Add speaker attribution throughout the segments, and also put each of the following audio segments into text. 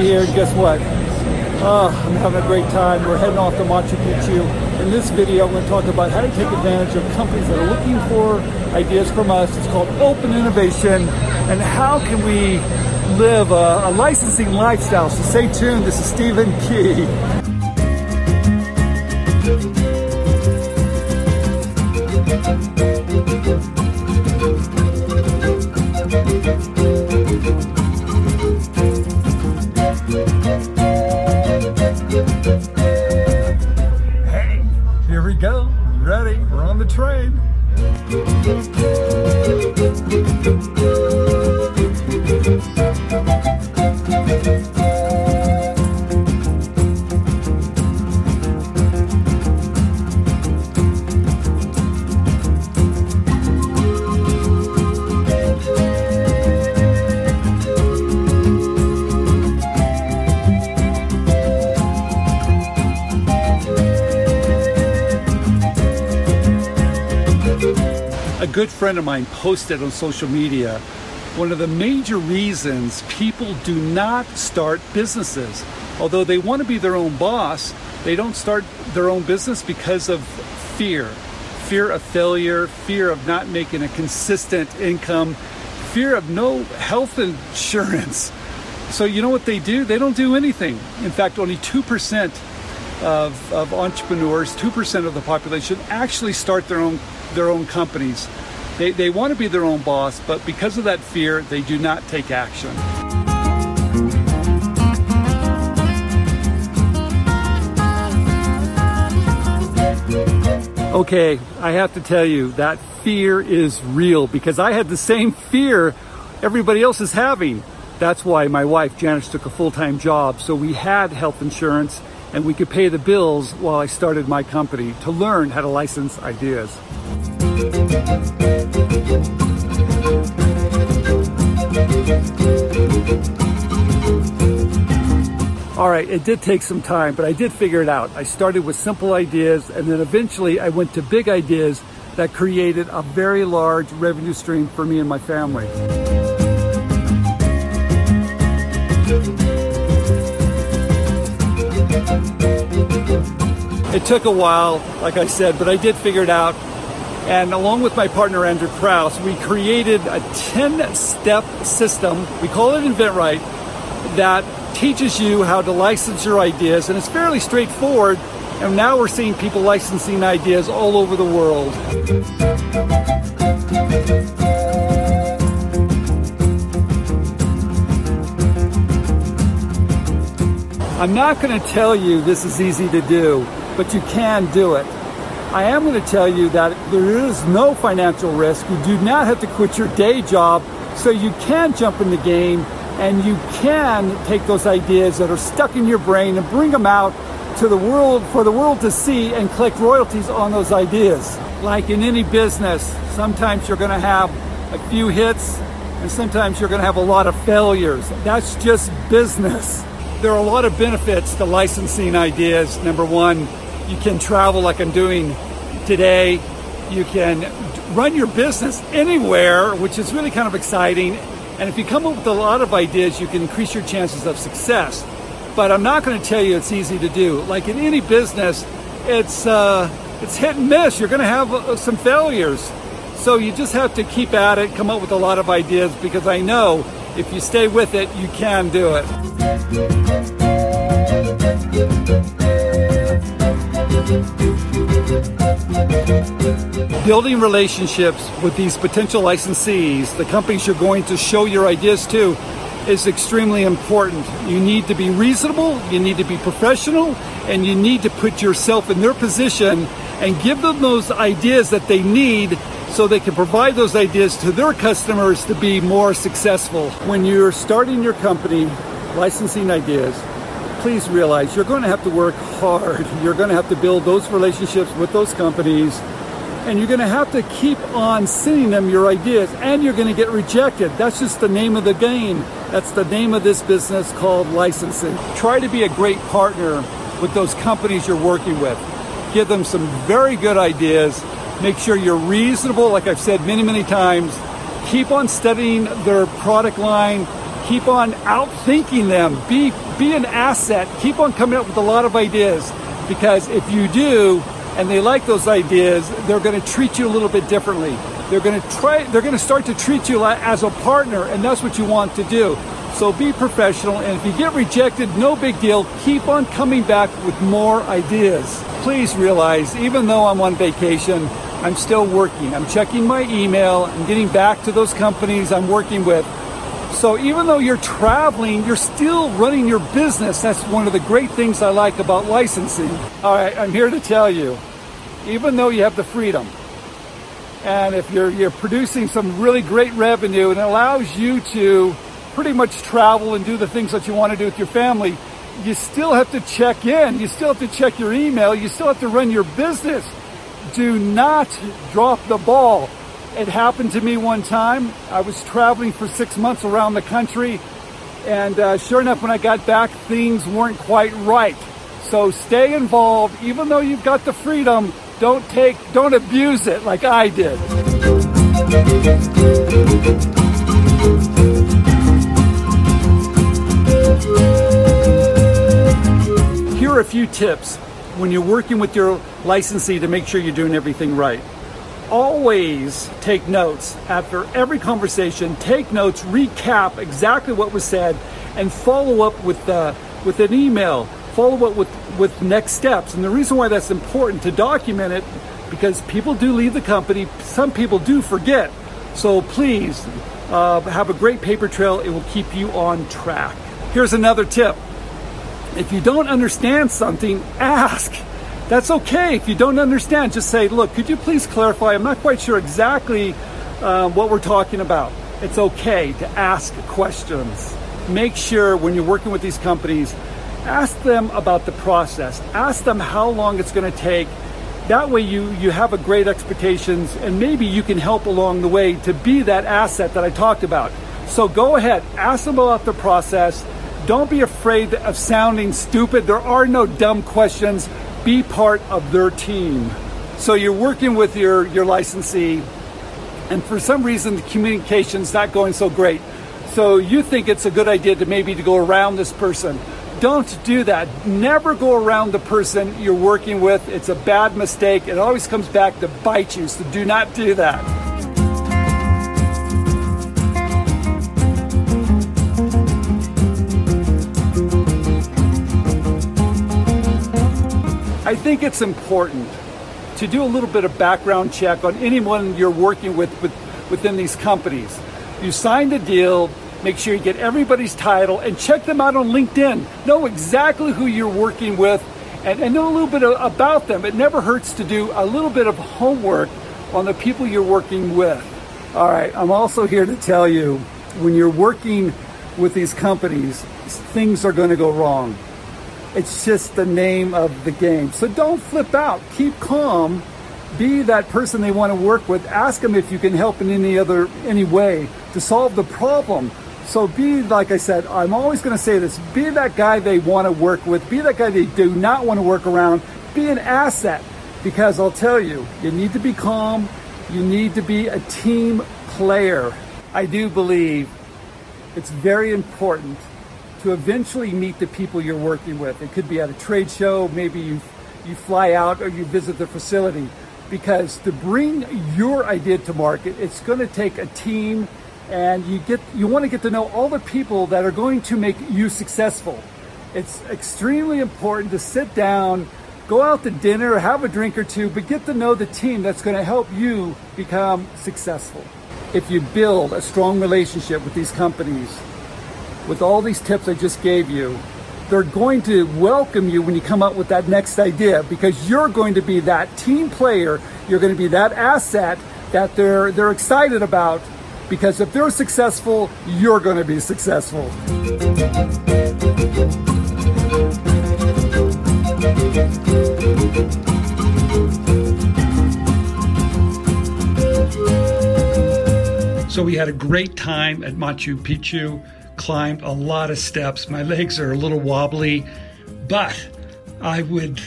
Speaker 1: Here, guess what? Oh, I'm having a great time. We're heading off to Machu Picchu. In this video, I'm going to talk about how to take advantage of companies that are looking for ideas from us. It's called Open Innovation, and how can we live a, a licensing lifestyle. So stay tuned. This is Stephen Key. A good friend of mine posted on social media one of the major reasons people do not start businesses. Although they want to be their own boss, they don't start their own business because of fear fear of failure, fear of not making a consistent income, fear of no health insurance. So, you know what they do? They don't do anything. In fact, only 2% of, of entrepreneurs, 2% of the population, actually start their own their own companies. They, they want to be their own boss, but because of that fear, they do not take action. Okay, I have to tell you that fear is real because I had the same fear everybody else is having. That's why my wife Janice took a full time job so we had health insurance and we could pay the bills while I started my company to learn how to license ideas. All right, it did take some time, but I did figure it out. I started with simple ideas, and then eventually I went to big ideas that created a very large revenue stream for me and my family. It took a while, like I said, but I did figure it out. And along with my partner Andrew Krauss, we created a 10 step system. We call it InventRight that teaches you how to license your ideas. And it's fairly straightforward. And now we're seeing people licensing ideas all over the world. I'm not going to tell you this is easy to do, but you can do it. I am going to tell you that there is no financial risk. You do not have to quit your day job, so you can jump in the game and you can take those ideas that are stuck in your brain and bring them out to the world for the world to see and collect royalties on those ideas. Like in any business, sometimes you're going to have a few hits and sometimes you're going to have a lot of failures. That's just business. There are a lot of benefits to licensing ideas. Number one, you can travel like I'm doing today. You can run your business anywhere, which is really kind of exciting. And if you come up with a lot of ideas, you can increase your chances of success. But I'm not going to tell you it's easy to do. Like in any business, it's uh, it's hit and miss. You're going to have uh, some failures. So you just have to keep at it, come up with a lot of ideas because I know if you stay with it, you can do it. Building relationships with these potential licensees, the companies you're going to show your ideas to, is extremely important. You need to be reasonable, you need to be professional, and you need to put yourself in their position and give them those ideas that they need so they can provide those ideas to their customers to be more successful. When you're starting your company, licensing ideas, please realize you're going to have to work hard. You're going to have to build those relationships with those companies. And you're going to have to keep on sending them your ideas, and you're going to get rejected. That's just the name of the game. That's the name of this business called licensing. Try to be a great partner with those companies you're working with. Give them some very good ideas. Make sure you're reasonable, like I've said many, many times. Keep on studying their product line, Keep on outthinking them. Be be an asset. Keep on coming up with a lot of ideas because if you do and they like those ideas, they're going to treat you a little bit differently. They're going to try they're going to start to treat you as a partner and that's what you want to do. So be professional and if you get rejected, no big deal. Keep on coming back with more ideas. Please realize even though I'm on vacation, I'm still working. I'm checking my email. I'm getting back to those companies I'm working with. So even though you're traveling, you're still running your business. That's one of the great things I like about licensing. All right, I'm here to tell you, even though you have the freedom, and if you're you're producing some really great revenue and it allows you to pretty much travel and do the things that you want to do with your family, you still have to check in. You still have to check your email. You still have to run your business. Do not drop the ball. It happened to me one time. I was traveling for six months around the country, and uh, sure enough, when I got back, things weren't quite right. So stay involved, even though you've got the freedom. Don't take, don't abuse it like I did. Here are a few tips when you're working with your licensee to make sure you're doing everything right always take notes after every conversation. Take notes, recap exactly what was said, and follow up with uh, with an email. Follow up with with next steps. And the reason why that's important to document it because people do leave the company. Some people do forget. So please uh, have a great paper trail. It will keep you on track. Here's another tip. If you don't understand something, ask. That's okay. If you don't understand, just say, look, could you please clarify? I'm not quite sure exactly uh, what we're talking about. It's okay to ask questions. Make sure when you're working with these companies, ask them about the process. Ask them how long it's going to take. That way you, you have a great expectations and maybe you can help along the way to be that asset that I talked about. So go ahead, ask them about the process. Don't be afraid of sounding stupid. There are no dumb questions be part of their team. So you're working with your, your licensee, and for some reason the communication's not going so great. So you think it's a good idea to maybe to go around this person. Don't do that. Never go around the person you're working with. It's a bad mistake. It always comes back to bite you. So do not do that. I think it's important to do a little bit of background check on anyone you're working with, with within these companies. You sign the deal, make sure you get everybody's title and check them out on LinkedIn. Know exactly who you're working with and, and know a little bit about them. It never hurts to do a little bit of homework on the people you're working with. All right, I'm also here to tell you when you're working with these companies, things are going to go wrong. It's just the name of the game. So don't flip out. Keep calm. Be that person they want to work with. Ask them if you can help in any other any way to solve the problem. So be like I said, I'm always going to say this, be that guy they want to work with, be that guy they do not want to work around, be an asset because I'll tell you, you need to be calm, you need to be a team player. I do believe it's very important to eventually meet the people you're working with. It could be at a trade show, maybe you you fly out or you visit the facility because to bring your idea to market, it's going to take a team and you get you want to get to know all the people that are going to make you successful. It's extremely important to sit down, go out to dinner, have a drink or two, but get to know the team that's going to help you become successful. If you build a strong relationship with these companies, with all these tips I just gave you, they're going to welcome you when you come up with that next idea because you're going to be that team player, you're going to be that asset that they're they're excited about because if they're successful, you're going to be successful. So we had a great time at Machu Picchu climbed a lot of steps. My legs are a little wobbly, but I would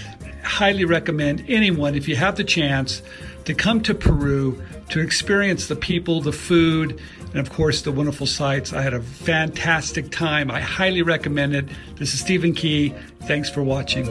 Speaker 1: highly recommend anyone, if you have the chance, to come to Peru to experience the people, the food, and of course the wonderful sights. I had a fantastic time. I highly recommend it. This is Stephen Key. Thanks for watching.